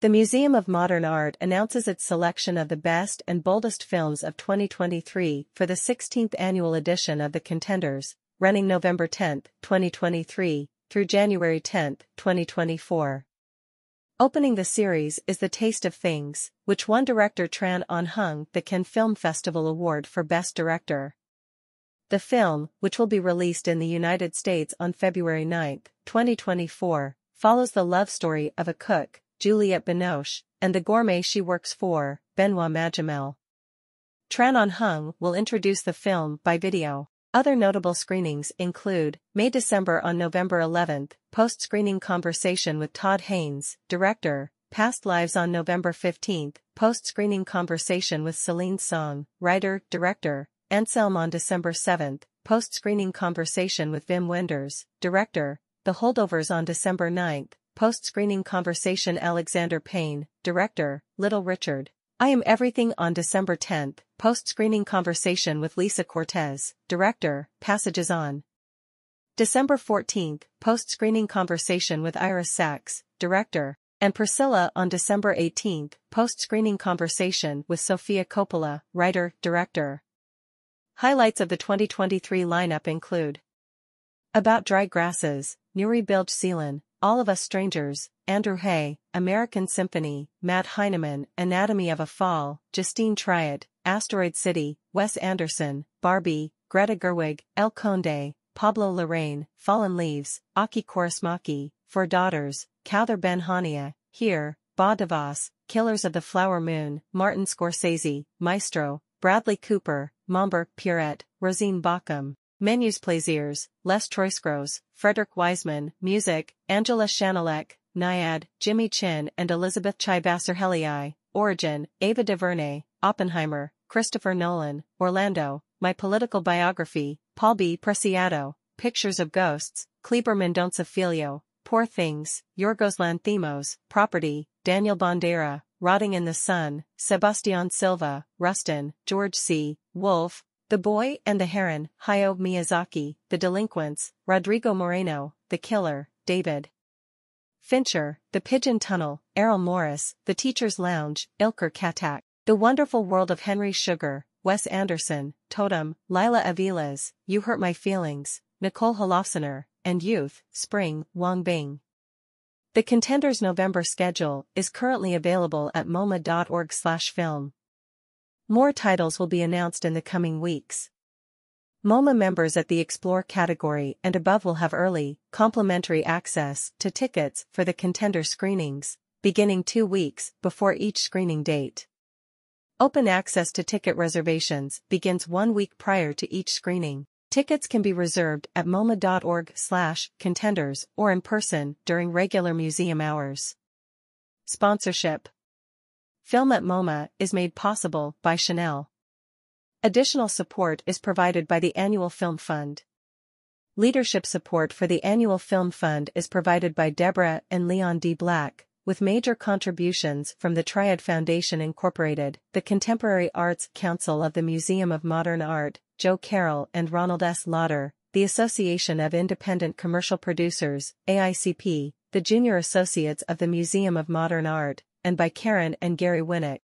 The Museum of Modern Art announces its selection of the best and boldest films of 2023 for the 16th annual edition of The Contenders, running November 10, 2023, through January 10, 2024. Opening the series is The Taste of Things, which won director Tran Anh Hung the Cannes Film Festival Award for Best Director. The film, which will be released in the United States on February 9, 2024, follows the love story of a cook, Juliette Binoche, and the gourmet she works for, Benoit Magimel. Tran Anh Hung will introduce the film by video. Other notable screenings include, May-December on November 11th, post-screening conversation with Todd Haynes, director, Past Lives on November 15th, post-screening conversation with Celine Song, writer, director, Anselm on December 7th, post-screening conversation with Wim Wenders, director, The Holdovers on December 9th, post-screening conversation Alexander Payne, director, Little Richard. I Am Everything on December 10th, post-screening conversation with Lisa Cortés, director, Passages on. December 14th, post-screening conversation with Ira Sachs, director, and Priscilla on December 18th, post-screening conversation with Sofia Coppola, writer, director. Highlights of the 2023 lineup include About Dry Grasses, Nuri Bilge Ceylan, all of Us Strangers, Andrew Haigh, American Symphony, Matt Heineman, Anatomy of a Fall, Justine Triet, Asteroid City, Wes Anderson, Barbie, Greta Gerwig, El Conde, Pablo Larraín, Fallen Leaves, Aki Kaurismäki, Four Daughters, Kaouther Ben Hania, Here, Bas Devos, Killers of the Flower Moon, Martin Scorsese, Maestro, Bradley Cooper, Mambar Pierrette, Rosine Mbakam, Menus Plaisirs, Les Troisgros, Frederick Wiseman, Music, Angela Schanelec, Nyad, Jimmy Chin and Elizabeth Chai Origin, Ava DuVernay, Oppenheimer, Christopher Nolan, Orlando, My Political Biography, Paul B. Preciado, Pictures of Ghosts, Kleber Mendonça Filho, Poor Things, Yorgos Lanthimos, Property, Daniel Bandeira, Rotting in the Sun, Sebastian Silva, Rustin, George C. Wolfe, the Boy and the Heron, Hayao Miyazaki, The Delinquents, Rodrigo Moreno, The Killer, David Fincher, The Pigeon Tunnel, Errol Morris, The Teacher's Lounge, Ilker Çatak, The Wonderful World of Henry Sugar, Wes Anderson, Totem, Lila Aviles, You Hurt My Feelings, Nicole Holofcener, and Youth, Spring, Wang Bing. The Contenders November schedule is currently available at moma.org/film. More titles will be announced in the coming weeks. MoMA members at the Explore category and above will have early, complimentary access to tickets for the contender screenings, beginning two weeks before each screening date. Open access to ticket reservations begins one week prior to each screening. Tickets can be reserved at moma.org slash contenders or in person during regular museum hours. Sponsorship Film at MoMA is made possible by Chanel. Additional support is provided by the Annual Film Fund. Leadership support for the Annual Film Fund is provided by Deborah and Leon D. Black, with major contributions from the Triad Foundation Incorporated, the Contemporary Arts Council of the Museum of Modern Art, Jo Carole and Ronald S. Lauder, the Association of Independent Commercial Producers, AICP, the Junior Associates of the Museum of Modern Art, and by Karen and Gary Winnick.